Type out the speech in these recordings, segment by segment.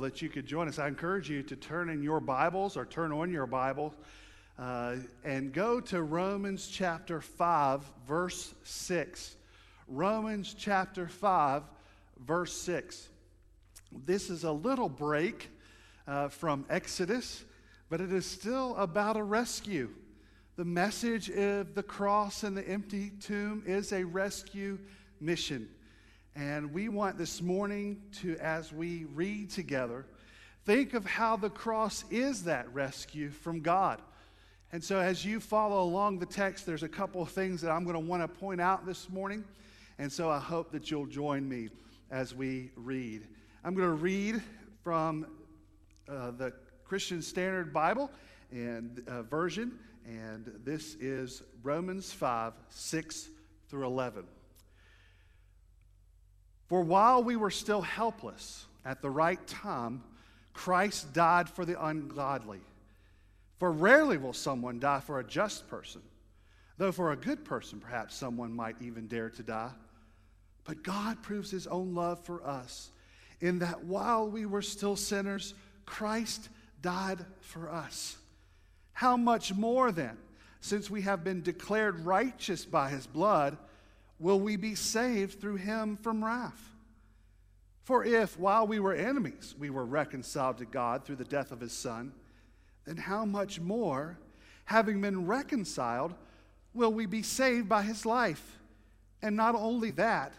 that you could join us. I encourage you to turn in your Bibles or turn on your Bible uh, and go to Romans chapter 5, verse 6. Romans chapter 5, verse 6. This is a little break uh, from Exodus, but it is still about a rescue. The message of the cross and the empty tomb is a rescue mission. And we want this morning to, as we read together, think of how the cross is that rescue from God. And so, as you follow along the text, there's a couple of things that I'm going to want to point out this morning. And so, I hope that you'll join me as we read. I'm going to read from uh, the Christian Standard Bible and uh, version, and this is Romans 5 6 through 11. For while we were still helpless, at the right time, Christ died for the ungodly. For rarely will someone die for a just person, though for a good person, perhaps someone might even dare to die. But God proves his own love for us in that while we were still sinners, Christ died for us. How much more then, since we have been declared righteous by his blood, will we be saved through him from wrath? For if, while we were enemies, we were reconciled to God through the death of his Son, then how much more, having been reconciled, will we be saved by his life? And not only that,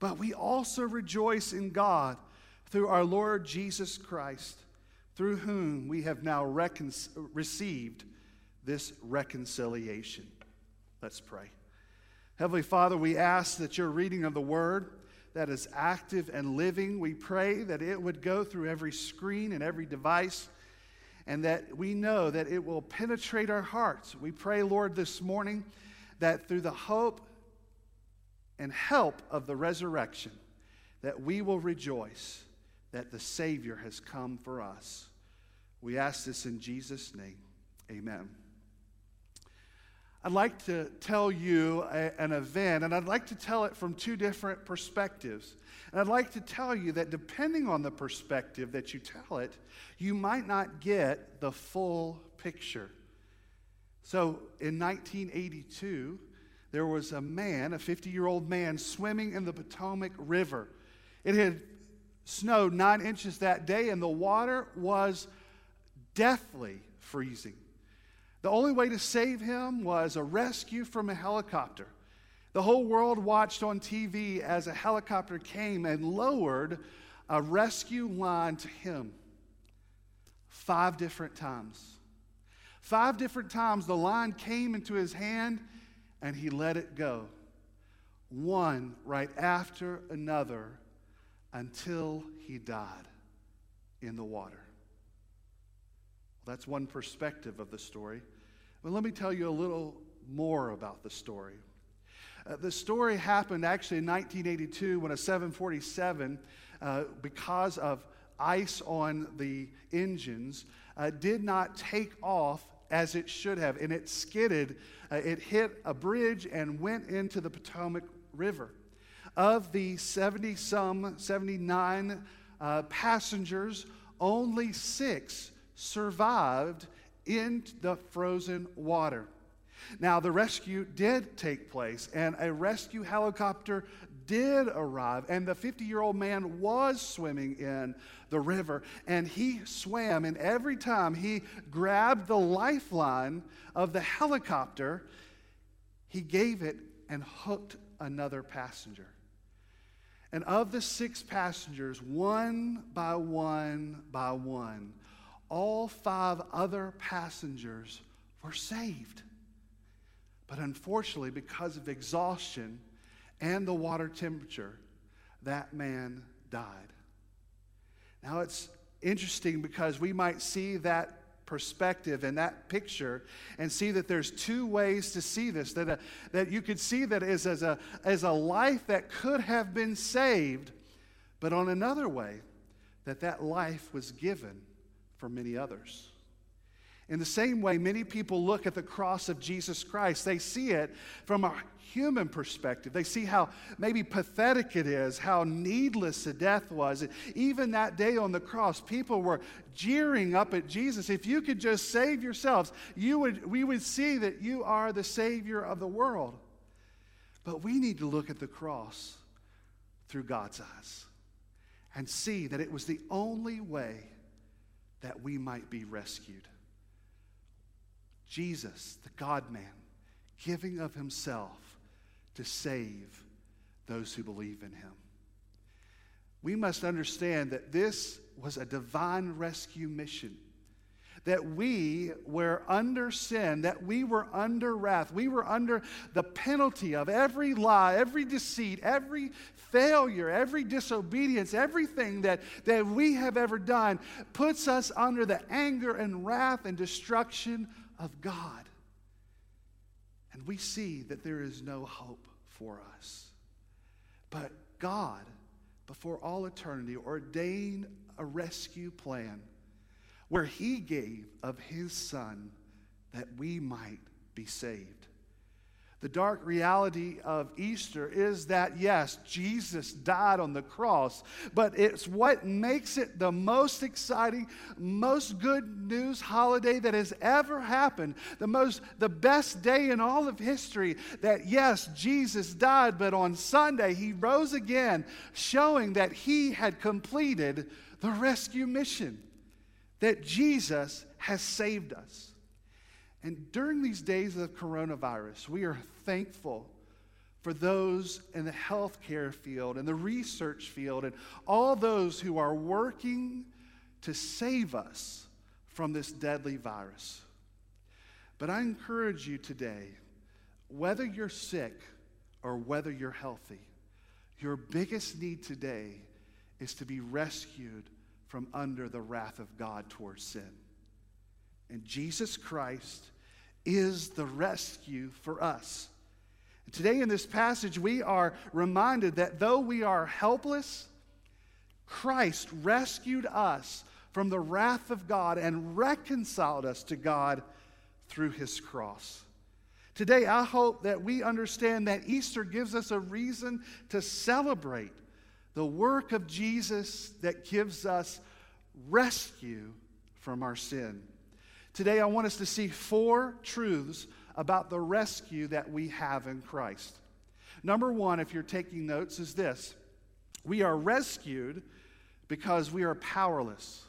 but we also rejoice in God through our Lord Jesus Christ, through whom we have now recon- received this reconciliation. Let's pray. Heavenly Father, we ask that your reading of the word that is active and living, we pray that it would go through every screen and every device and that we know that it will penetrate our hearts. We pray, Lord, this morning that through the hope and help of the resurrection, that we will rejoice that the Savior has come for us. We ask this in Jesus' name. Amen. I'd like to tell you a, an event, and I'd like to tell it from two different perspectives. And I'd like to tell you that depending on the perspective that you tell it, you might not get the full picture. So in 1982, there was a man, a 50 year old man, swimming in the Potomac River. It had snowed nine inches that day, and the water was deathly freezing. The only way to save him was a rescue from a helicopter. The whole world watched on TV as a helicopter came and lowered a rescue line to him five different times. Five different times the line came into his hand and he let it go. One right after another until he died in the water. That's one perspective of the story. But let me tell you a little more about the story. Uh, the story happened actually in 1982 when a 747, uh, because of ice on the engines, uh, did not take off as it should have. And it skidded, uh, it hit a bridge and went into the Potomac River. Of the 70 some, 79 uh, passengers, only six survived in the frozen water. Now, the rescue did take place, and a rescue helicopter did arrive, and the 50 year old man was swimming in the river, and he swam, and every time he grabbed the lifeline of the helicopter, he gave it and hooked another passenger. And of the six passengers, one by one by one, all five other passengers were saved. But unfortunately, because of exhaustion and the water temperature, that man died. Now it's interesting because we might see that perspective and that picture and see that there's two ways to see this that, a, that you could see that as, as, a, as a life that could have been saved but on another way that that life was given for many others. In the same way, many people look at the cross of Jesus Christ. They see it from a human perspective. They see how maybe pathetic it is, how needless the death was. Even that day on the cross, people were jeering up at Jesus. If you could just save yourselves, you would, we would see that you are the Savior of the world. But we need to look at the cross through God's eyes and see that it was the only way that we might be rescued. Jesus, the God man, giving of himself to save those who believe in him. We must understand that this was a divine rescue mission. That we were under sin, that we were under wrath, we were under the penalty of every lie, every deceit, every failure, every disobedience, everything that, that we have ever done puts us under the anger and wrath and destruction of God. And we see that there is no hope for us. But God, before all eternity, ordained a rescue plan where He gave of His Son that we might be saved. The dark reality of Easter is that, yes, Jesus died on the cross, but it's what makes it the most exciting, most good news holiday that has ever happened. The most, the best day in all of history that, yes, Jesus died, but on Sunday he rose again, showing that he had completed the rescue mission, that Jesus has saved us. And during these days of coronavirus, we are thankful for those in the healthcare field and the research field and all those who are working to save us from this deadly virus. But I encourage you today, whether you're sick or whether you're healthy, your biggest need today is to be rescued from under the wrath of God towards sin. And Jesus Christ is the rescue for us. Today, in this passage, we are reminded that though we are helpless, Christ rescued us from the wrath of God and reconciled us to God through his cross. Today, I hope that we understand that Easter gives us a reason to celebrate the work of Jesus that gives us rescue from our sin. Today, I want us to see four truths about the rescue that we have in Christ. Number one, if you're taking notes, is this we are rescued because we are powerless.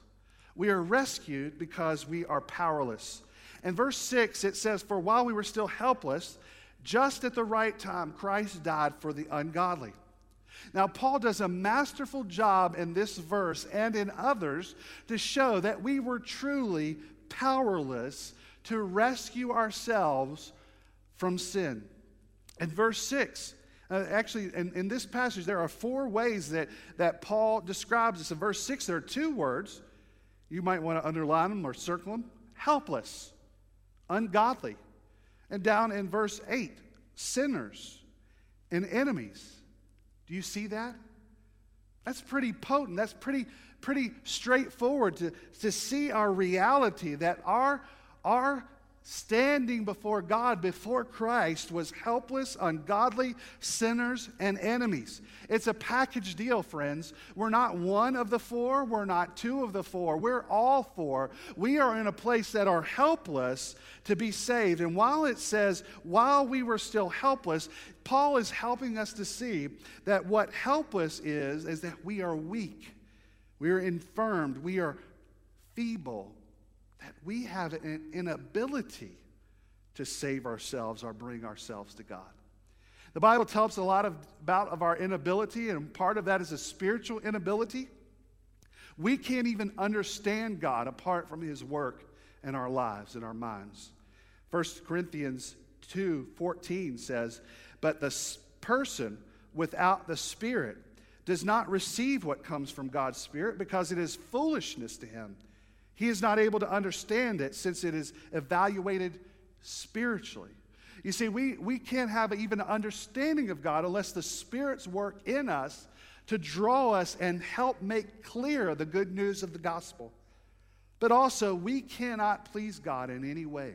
We are rescued because we are powerless. In verse 6, it says, For while we were still helpless, just at the right time, Christ died for the ungodly. Now, Paul does a masterful job in this verse and in others to show that we were truly powerless to rescue ourselves from sin. In verse 6, uh, actually, in, in this passage, there are four ways that, that Paul describes this. In verse 6, there are two words. You might want to underline them or circle them helpless, ungodly. And down in verse 8, sinners and enemies. Do you see that? That's pretty potent. That's pretty pretty straightforward to, to see our reality that our, our standing before God, before Christ, was helpless, ungodly sinners and enemies. It's a package deal, friends. We're not one of the four, we're not two of the four, we're all four. We are in a place that are helpless to be saved. And while it says, while we were still helpless, Paul is helping us to see that what helpless is, is that we are weak we are infirmed. We are feeble. That we have an inability to save ourselves or bring ourselves to God. The Bible tells us a lot of, about of our inability, and part of that is a spiritual inability. We can't even understand God apart from His work in our lives, in our minds. 1 Corinthians 2 14 says, But the person without the Spirit does not receive what comes from God's Spirit because it is foolishness to him. He is not able to understand it since it is evaluated spiritually. You see, we, we can't have even an understanding of God unless the Spirit's work in us to draw us and help make clear the good news of the gospel. but also we cannot please God in any way.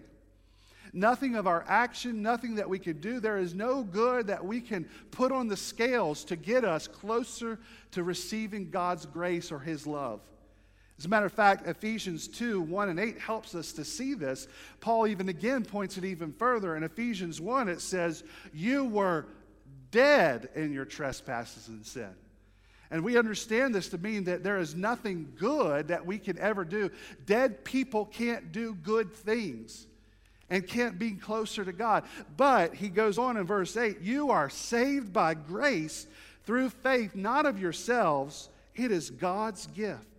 Nothing of our action, nothing that we can do. There is no good that we can put on the scales to get us closer to receiving God's grace or His love. As a matter of fact, Ephesians 2 1 and 8 helps us to see this. Paul even again points it even further. In Ephesians 1, it says, You were dead in your trespasses and sin. And we understand this to mean that there is nothing good that we can ever do. Dead people can't do good things and can't be closer to God. But he goes on in verse 8 You are saved by grace through faith, not of yourselves. It is God's gift.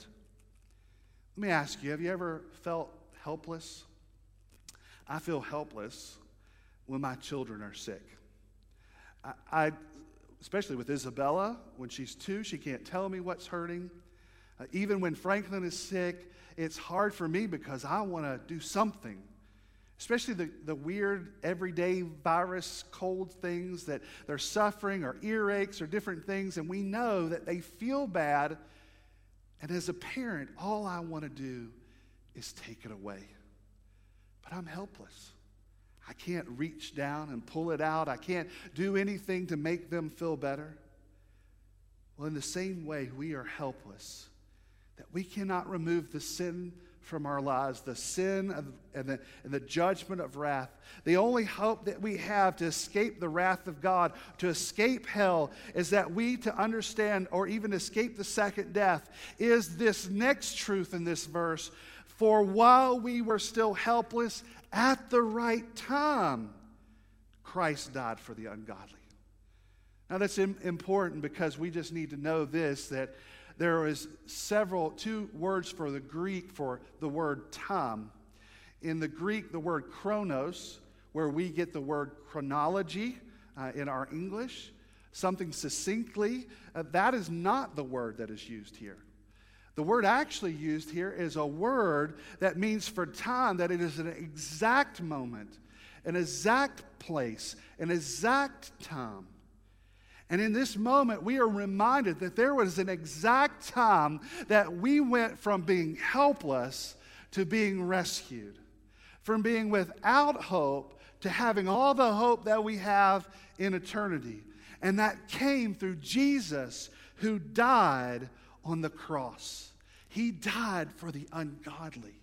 Let me ask you have you ever felt helpless? I feel helpless when my children are sick. I, I especially with Isabella, when she's two, she can't tell me what's hurting. Uh, even when Franklin is sick, it's hard for me because I want to do something. Especially the, the weird everyday virus cold things that they're suffering, or earaches, or different things, and we know that they feel bad and as a parent, all I want to do is take it away. But I'm helpless. I can't reach down and pull it out. I can't do anything to make them feel better. Well, in the same way, we are helpless, that we cannot remove the sin from our lives, the sin of, and, the, and the judgment of wrath. The only hope that we have to escape the wrath of God, to escape hell, is that we to understand or even escape the second death is this next truth in this verse. For while we were still helpless, at the right time, Christ died for the ungodly. Now, that's important because we just need to know this that there is several, two words for the Greek for the word time. In the Greek, the word chronos, where we get the word chronology uh, in our English, something succinctly, uh, that is not the word that is used here. The word actually used here is a word that means for time, that it is an exact moment, an exact place, an exact time. And in this moment, we are reminded that there was an exact time that we went from being helpless to being rescued, from being without hope to having all the hope that we have in eternity. And that came through Jesus who died on the cross. He died for the ungodly.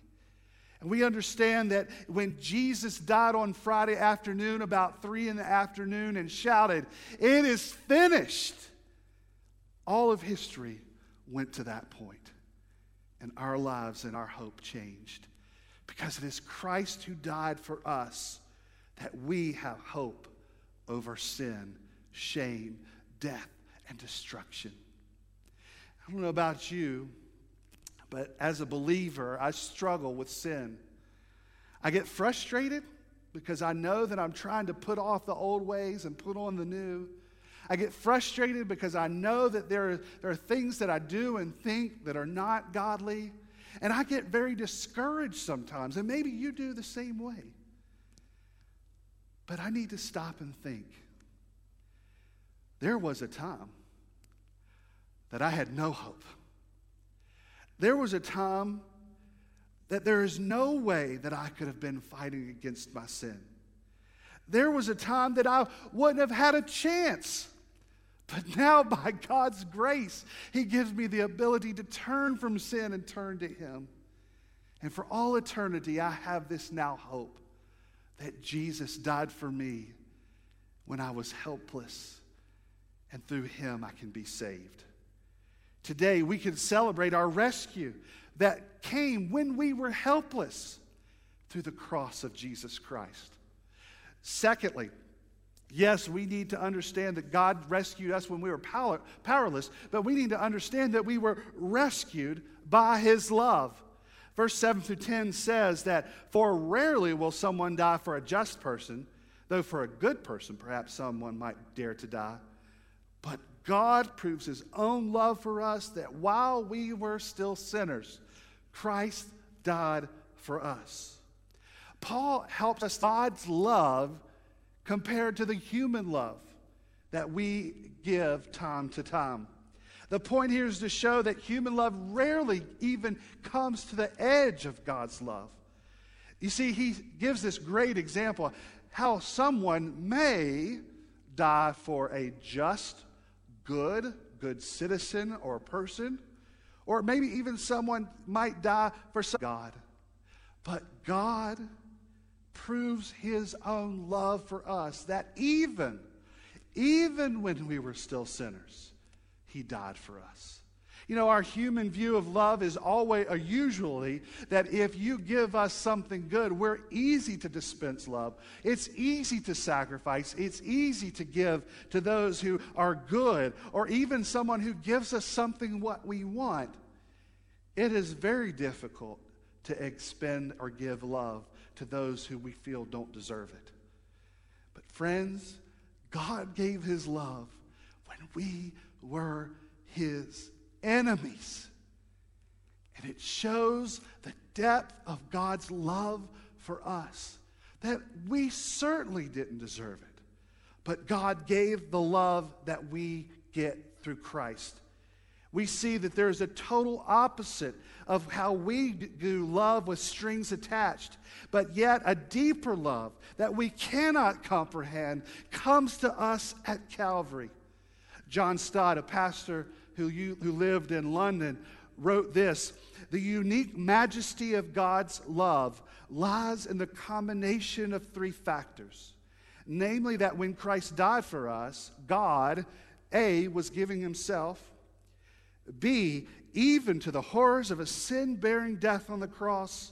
And we understand that when Jesus died on Friday afternoon, about three in the afternoon, and shouted, It is finished, all of history went to that point, And our lives and our hope changed. Because it is Christ who died for us that we have hope over sin, shame, death, and destruction. I don't know about you. But as a believer, I struggle with sin. I get frustrated because I know that I'm trying to put off the old ways and put on the new. I get frustrated because I know that there are, there are things that I do and think that are not godly. And I get very discouraged sometimes. And maybe you do the same way. But I need to stop and think. There was a time that I had no hope. There was a time that there is no way that I could have been fighting against my sin. There was a time that I wouldn't have had a chance. But now, by God's grace, He gives me the ability to turn from sin and turn to Him. And for all eternity, I have this now hope that Jesus died for me when I was helpless, and through Him I can be saved. Today, we can celebrate our rescue that came when we were helpless through the cross of Jesus Christ. Secondly, yes, we need to understand that God rescued us when we were power, powerless, but we need to understand that we were rescued by His love. Verse 7 through 10 says that, For rarely will someone die for a just person, though for a good person, perhaps someone might dare to die. But God proves his own love for us that while we were still sinners, Christ died for us. Paul helps us God's love compared to the human love that we give time to time. The point here is to show that human love rarely even comes to the edge of God's love. You see, he gives this great example how someone may die for a just, good, good citizen or person, or maybe even someone might die for some God. But God proves his own love for us that even, even when we were still sinners, he died for us. You know, our human view of love is always, or usually, that if you give us something good, we're easy to dispense love. It's easy to sacrifice. It's easy to give to those who are good, or even someone who gives us something what we want. It is very difficult to expend or give love to those who we feel don't deserve it. But, friends, God gave his love when we were his enemies. And it shows the depth of God's love for us that we certainly didn't deserve it. But God gave the love that we get through Christ we see that there's a total opposite of how we do love with strings attached. But yet, a deeper love that we cannot comprehend comes to us at Calvary. John Stott, a pastor who, you, who lived in London, wrote this The unique majesty of God's love lies in the combination of three factors. Namely, that when Christ died for us, God, A, was giving himself B, even to the horrors of a sin bearing death on the cross.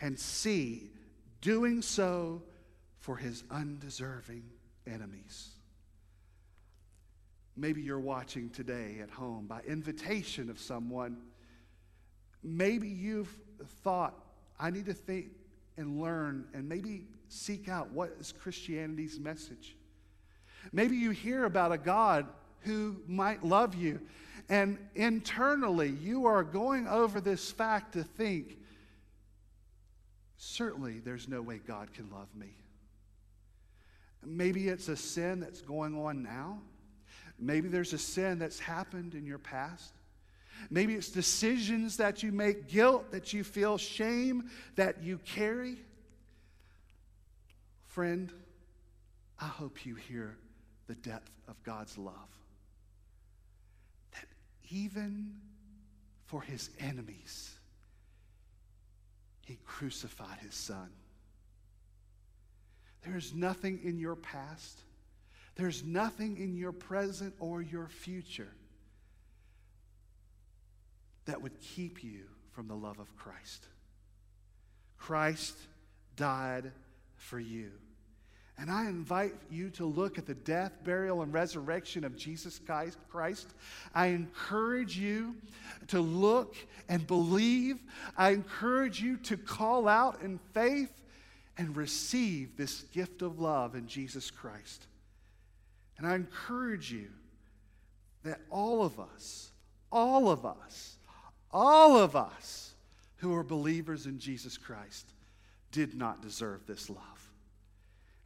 And C, doing so for his undeserving enemies. Maybe you're watching today at home by invitation of someone. Maybe you've thought, I need to think and learn and maybe seek out what is Christianity's message. Maybe you hear about a God who might love you and internally, you are going over this fact to think certainly there's no way God can love me. Maybe it's a sin that's going on now. Maybe there's a sin that's happened in your past. Maybe it's decisions that you make, guilt that you feel, shame that you carry. Friend, I hope you hear the depth of God's love That even for his enemies, he crucified his son. There is nothing in your past, there's nothing in your present or your future that would keep you from the love of Christ. Christ died for you. And I invite you to look at the death, burial, and resurrection of Jesus Christ. I encourage you to look and believe. I encourage you to call out in faith and receive this gift of love in Jesus Christ. And I encourage you that all of us, all of us, all of us who are believers in Jesus Christ did not deserve this love.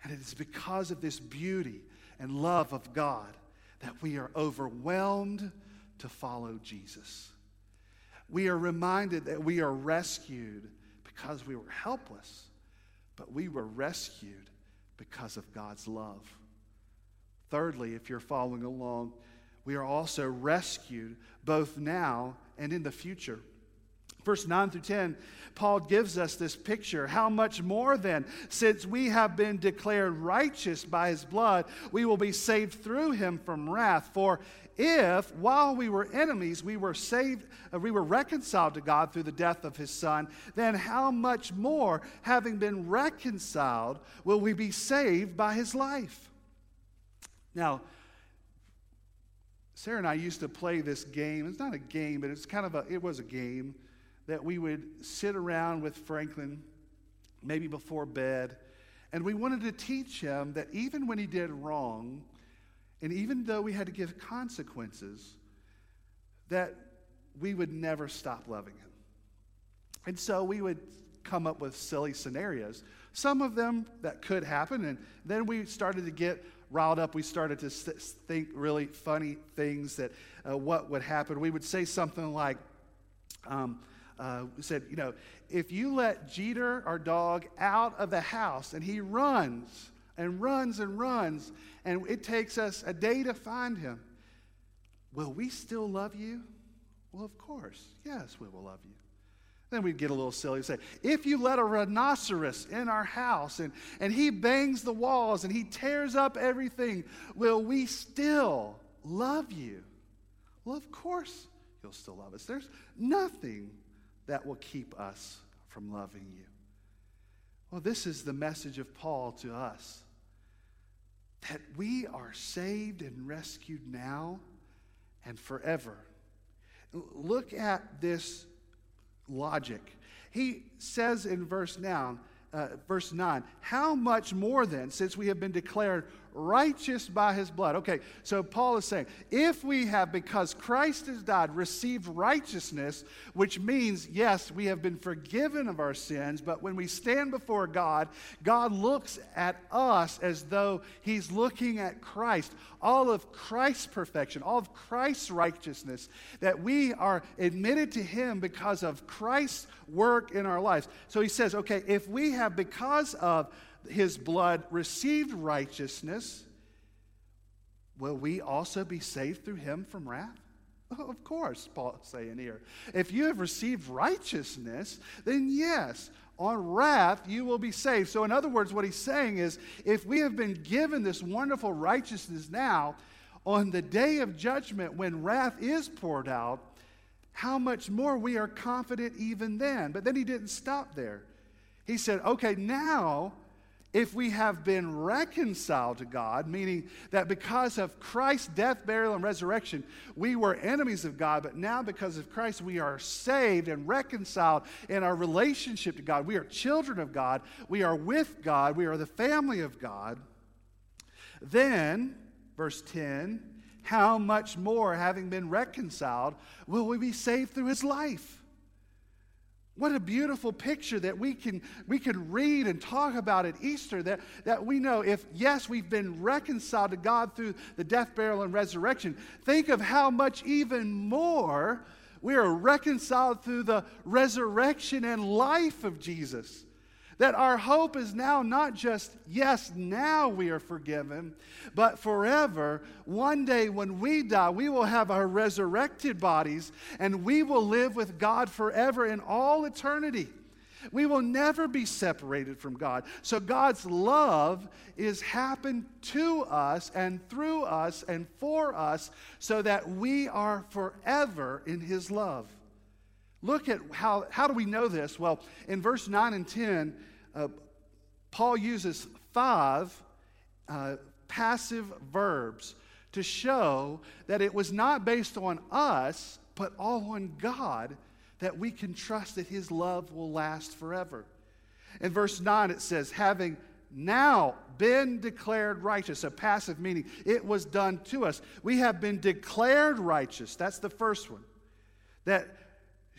And it is because of this beauty and love of God that we are overwhelmed to follow Jesus. We are reminded that we are rescued because we were helpless, but we were rescued because of God's love. Thirdly, if you're following along, we are also rescued both now and in the future. Verse 9 through 10, Paul gives us this picture. How much more then, since we have been declared righteous by his blood, we will be saved through him from wrath? For if, while we were enemies, we were saved, uh, we were reconciled to God through the death of his son, then how much more, having been reconciled, will we be saved by his life? Now, Sarah and I used to play this game. It's not a game, but it's kind of a, it was a game that we would sit around with Franklin, maybe before bed, and we wanted to teach him that even when he did wrong, and even though we had to give consequences, that we would never stop loving him. And so we would come up with silly scenarios. Some of them that could happen, and then we started to get riled up, we started to think really funny things that uh, what would happen. We would say something like, um, uh, we said, you know, if you let Jeter, our dog, out of the house and he runs and runs and runs, and it takes us a day to find him, will we still love you? Well, of course. Yes, we will love you. Then we'd get a little silly and say, if you let a rhinoceros in our house and, and he bangs the walls and he tears up everything, will we still love you? Well, of course you'll still love us. There's nothing that will keep us from loving you. Well, this is the message of Paul to us that we are saved and rescued now and forever. Look at this logic. He says in verse now, uh, verse 9, how much more then, since we have been declared righteous by his blood. Okay, so Paul is saying, if we have, because Christ has died, received righteousness, which means, yes, we have been forgiven of our sins, but when we stand before God, God looks at us as though he's looking at Christ. All of Christ's perfection, all of Christ's righteousness, that we are admitted to him because of Christ's work in our lives. So he says, okay, if we have, because of his blood received righteousness, will we also be saved through him from wrath? Of course, Paul is saying here. If you have received righteousness, then yes, on wrath you will be saved. So, in other words, what he's saying is if we have been given this wonderful righteousness now, on the day of judgment when wrath is poured out, how much more we are confident even then. But then he didn't stop there. He said, okay, now if we have been reconciled to God, meaning that because of Christ's death, burial, and resurrection, we were enemies of God, but now because of Christ, we are saved and reconciled in our relationship to God. We are children of God, we are with God, we are the family of God. Then, verse 10, how much more, having been reconciled, will we be saved through his life? What a beautiful picture that we can, we can read and talk about at Easter. That, that we know if, yes, we've been reconciled to God through the death, burial, and resurrection, think of how much even more we are reconciled through the resurrection and life of Jesus. That our hope is now not just, yes, now we are forgiven, but forever. One day when we die, we will have our resurrected bodies and we will live with God forever in all eternity. We will never be separated from God. So God's love is happened to us and through us and for us so that we are forever in his love. Look at how, how do we know this? Well, in verse 9 and 10, uh, Paul uses five uh, passive verbs to show that it was not based on us, but all on God, that we can trust that His love will last forever. In verse 9, it says, having now been declared righteous, a passive meaning, it was done to us. We have been declared righteous. That's the first one. That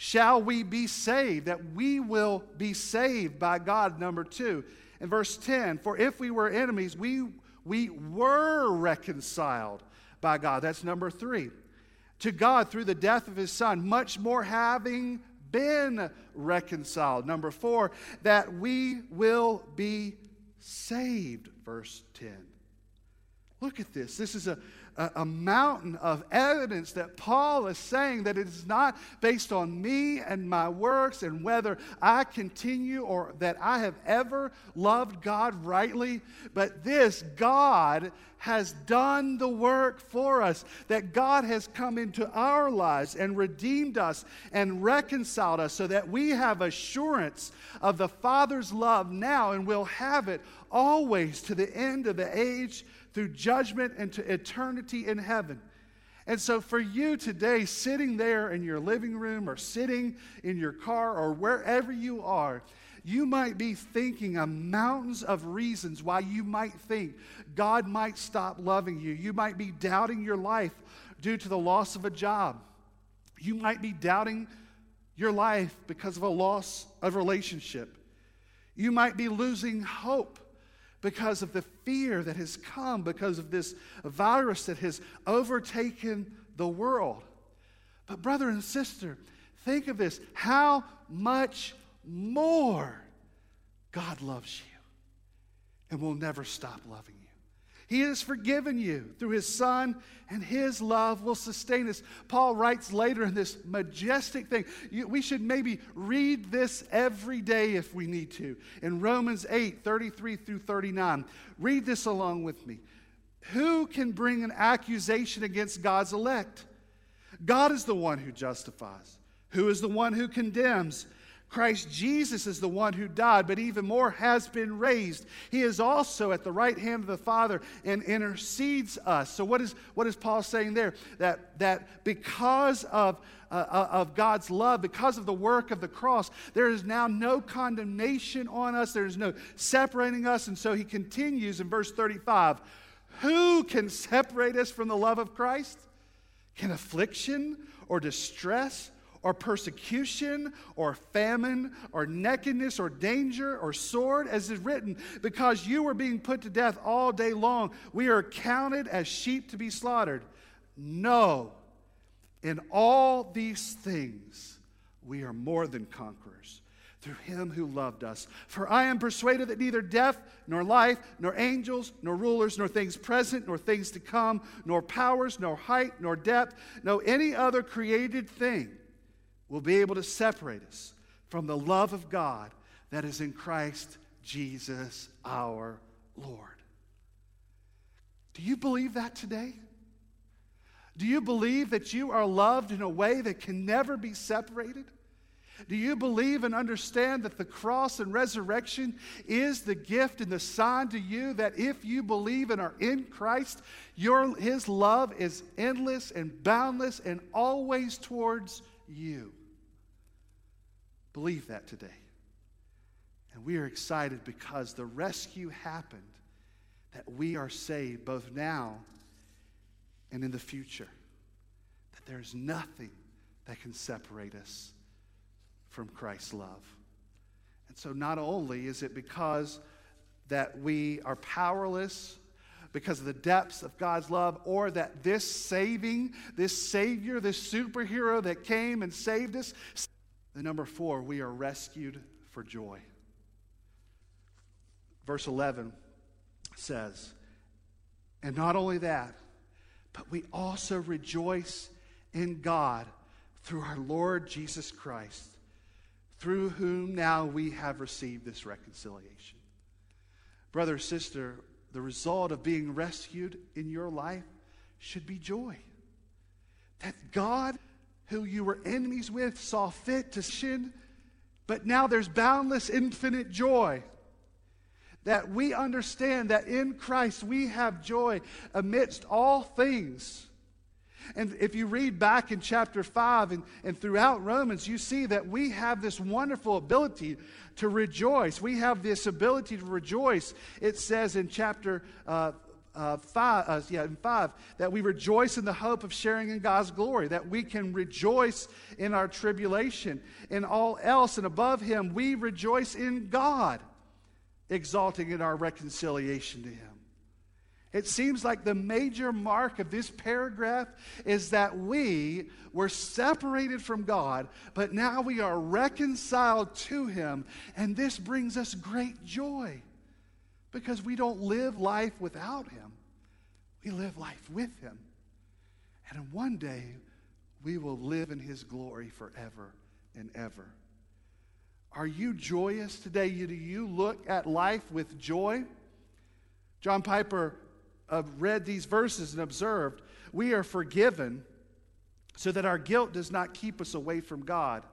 shall we be saved, that we will be saved by God. Number two, in verse 10, for if we were enemies, we, we were reconciled by God. That's number three. To God through the death of his son, much more having been reconciled. Number four, that we will be saved. Verse 10. Look at this. This is a, a, a mountain of evidence that Paul is saying that it is not based on me and my works and whether I continue or that I have ever loved God rightly, but this God has done the work for us, that God has come into our lives and redeemed us and reconciled us so that we have assurance of the Father's love now and will have it always to the end of the age through judgment into eternity in heaven. And so, for you today, sitting there in your living room or sitting in your car or wherever you are, you might be thinking of mountains of reasons why you might think God might stop loving you. You might be doubting your life due to the loss of a job. You might be doubting your life because of a loss of relationship. You might be losing hope because of the fear that has come because of this virus that has overtaken the world. But, brother and sister, think of this how much more God loves you and will never stop loving you. He has forgiven you through his Son, and his love will sustain us. Paul writes later in this majestic thing. You, we should maybe read this every day if we need to. In Romans 8 33 through 39. Read this along with me. Who can bring an accusation against God's elect? God is the one who justifies. Who is the one who condemns? Christ Jesus is the one who died, but even more has been raised. He is also at the right hand of the Father and intercedes us. So, what is, what is Paul saying there? That, that because of, uh, uh, of God's love, because of the work of the cross, there is now no condemnation on us, there is no separating us. And so he continues in verse 35 Who can separate us from the love of Christ? Can affliction or distress? Or persecution or famine or nakedness or danger or sword, as is written, because you were being put to death all day long. We are counted as sheep to be slaughtered. No, in all these things, we are more than conquerors through him who loved us. For I am persuaded that neither death, nor life, nor angels, nor rulers, nor things present, nor things to come, nor powers, nor height, nor depth, no any other created thing will be able to separate us from the love of God that is in Christ Jesus our Lord. Do you believe that today? Do you believe that you are loved in a way that can never be separated? Do you believe and understand that the cross and resurrection is the gift and the sign to you that if you believe and are in Christ, your, his love is endless and boundless and always towards you? Believe that today. And we are excited because the rescue happened, that we are saved both now and in the future. That there's nothing that can separate us from Christ's love. And so not only is it because that we are powerless because of the depths of God's love, or that this saving, this Savior, this superhero that came and saved us, the number four, we are rescued for joy. Verse 11 says, And not only that, but we also rejoice in God through our Lord Jesus Christ, through whom now we have received this reconciliation. Brother, sister, the result of being rescued in your life should be joy. That God who you were enemies with saw fit to sin, but now there's boundless, infinite joy. That we understand that in Christ we have joy amidst all things. And if you read back in chapter 5 and, and throughout Romans, you see that we have this wonderful ability to rejoice. We have this ability to rejoice. It says in chapter uh, uh, five, uh, yeah, in five, that we rejoice in the hope of sharing in God's glory, that we can rejoice in our tribulation. In all else and above Him, we rejoice in God, exalting in our reconciliation to Him. It seems like the major mark of this paragraph is that we were separated from God, but now we are reconciled to Him, and this brings us great joy because we don't live life without Him. We live life with Him. And one day, we will live in His glory forever and ever. Are you joyous today? Do you look at life with joy? John Piper uh, read these verses and observed we are forgiven so that our guilt does not keep us away from God.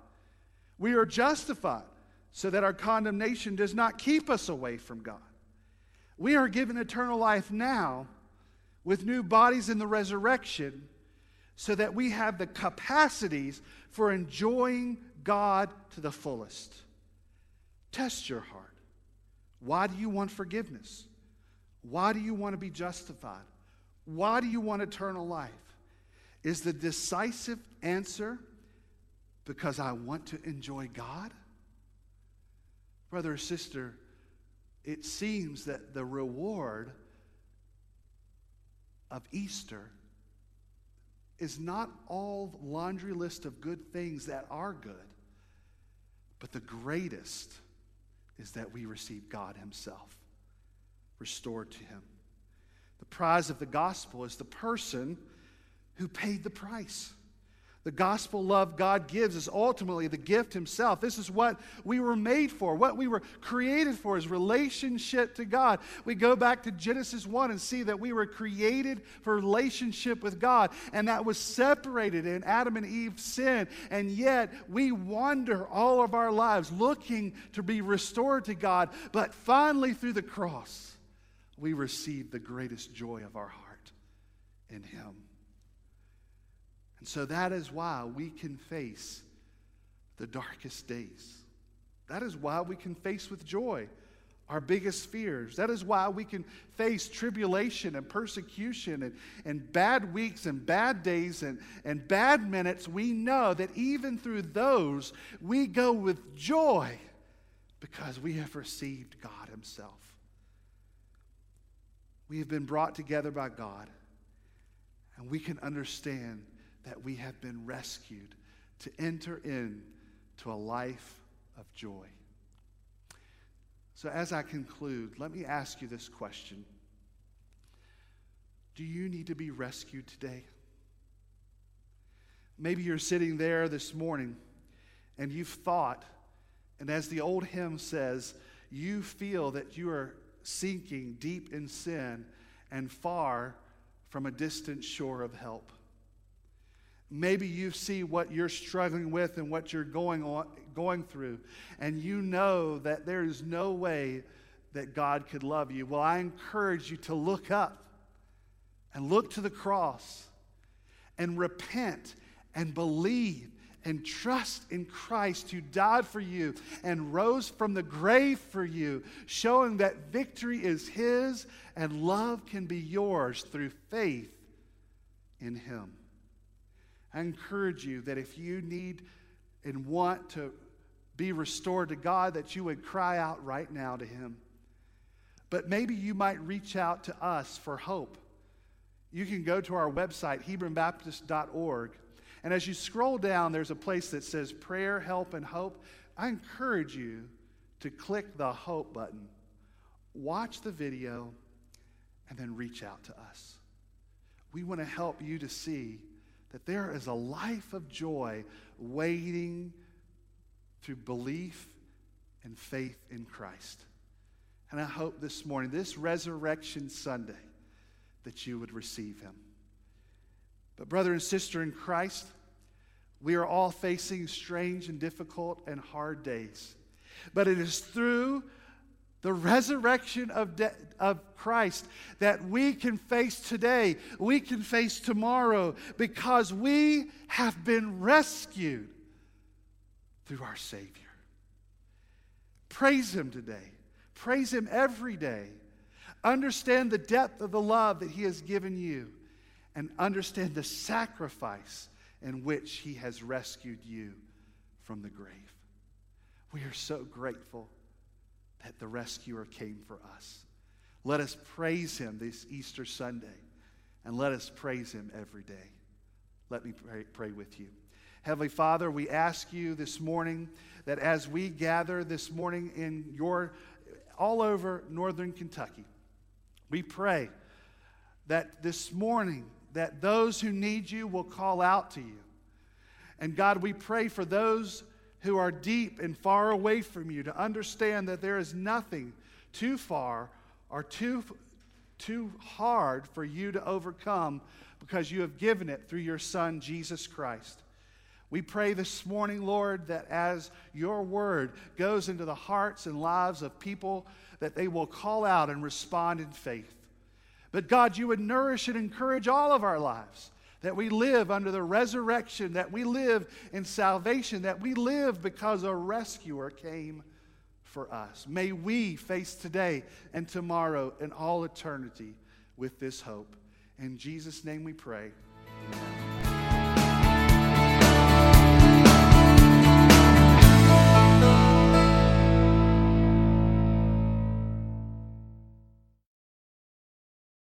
We are justified so that our condemnation does not keep us away from God. We are given eternal life now with new bodies in the resurrection so that we have the capacities for enjoying God to the fullest. Test your heart. Why do you want forgiveness? Why do you want to be justified? Why do you want eternal life? Is the decisive answer because I want to enjoy God? Brother or sister, it seems that the reward of Easter is not all laundry list of good things that are good, but the greatest is that we receive God Himself restored to Him. The prize of the gospel is the person who paid the price. The gospel love God gives is ultimately the gift Himself. This is what we were made for. What we were created for is relationship to God. We go back to Genesis 1 and see that we were created for relationship with God, and that was separated in Adam and Eve's sin. And yet we wander all of our lives looking to be restored to God. But finally, through the cross, we receive the greatest joy of our heart in Him. And so that is why we can face the darkest days. That is why we can face with joy our biggest fears. That is why we can face tribulation and persecution and, and bad weeks and bad days and, and bad minutes. We know that even through those, we go with joy because we have received God Himself. We have been brought together by God, and we can understand that we have been rescued to enter into a life of joy. So, as I conclude, let me ask you this question Do you need to be rescued today? Maybe you're sitting there this morning and you've thought, and as the old hymn says, you feel that you are sinking deep in sin and far from a distant shore of help. Maybe you see what you're struggling with and what you're going, on, going through, and you know that there is no way that God could love you. Well, I encourage you to look up and look to the cross and repent and believe and trust in Christ who died for you and rose from the grave for you, showing that victory is His and love can be yours through faith in Him. I encourage you that if you need and want to be restored to God, that you would cry out right now to Him. But maybe you might reach out to us for hope. You can go to our website, HebronBaptist.org, and as you scroll down, there's a place that says Prayer, Help, and Hope. I encourage you to click the Hope button, watch the video, and then reach out to us. We want to help you to see that there is a life of joy waiting through belief and faith in Christ. And I hope this morning, this Resurrection Sunday, that you would receive him. But, brother and sister in Christ, we are all facing strange and difficult and hard days. But it is through the resurrection of, de- of Christ that we can face today, we can face tomorrow, because we have been rescued through our Savior. Praise Him today. Praise Him every day. Understand the depth of the love that He has given you, and understand the sacrifice in which He has rescued you from the grave. We are so grateful that the rescuer came for us. Let us praise him this Easter Sunday, and let us praise him every day. Let me pray, pray with you. Heavenly Father, we ask you this morning that as we gather this morning in your all over northern Kentucky, we pray that this morning that those who need you will call out to you. And God, we pray for those who are deep and far away from you to understand that there is nothing too far or too, too hard for you to overcome because you have given it through your Son, Jesus Christ. We pray this morning, Lord, that as your word goes into the hearts and lives of people, that they will call out and respond in faith. But God, you would nourish and encourage all of our lives that we live under the resurrection, that we live in salvation, that we live because a rescuer came for us. May we face today and tomorrow and all eternity with this hope. In Jesus' name we pray. Amen.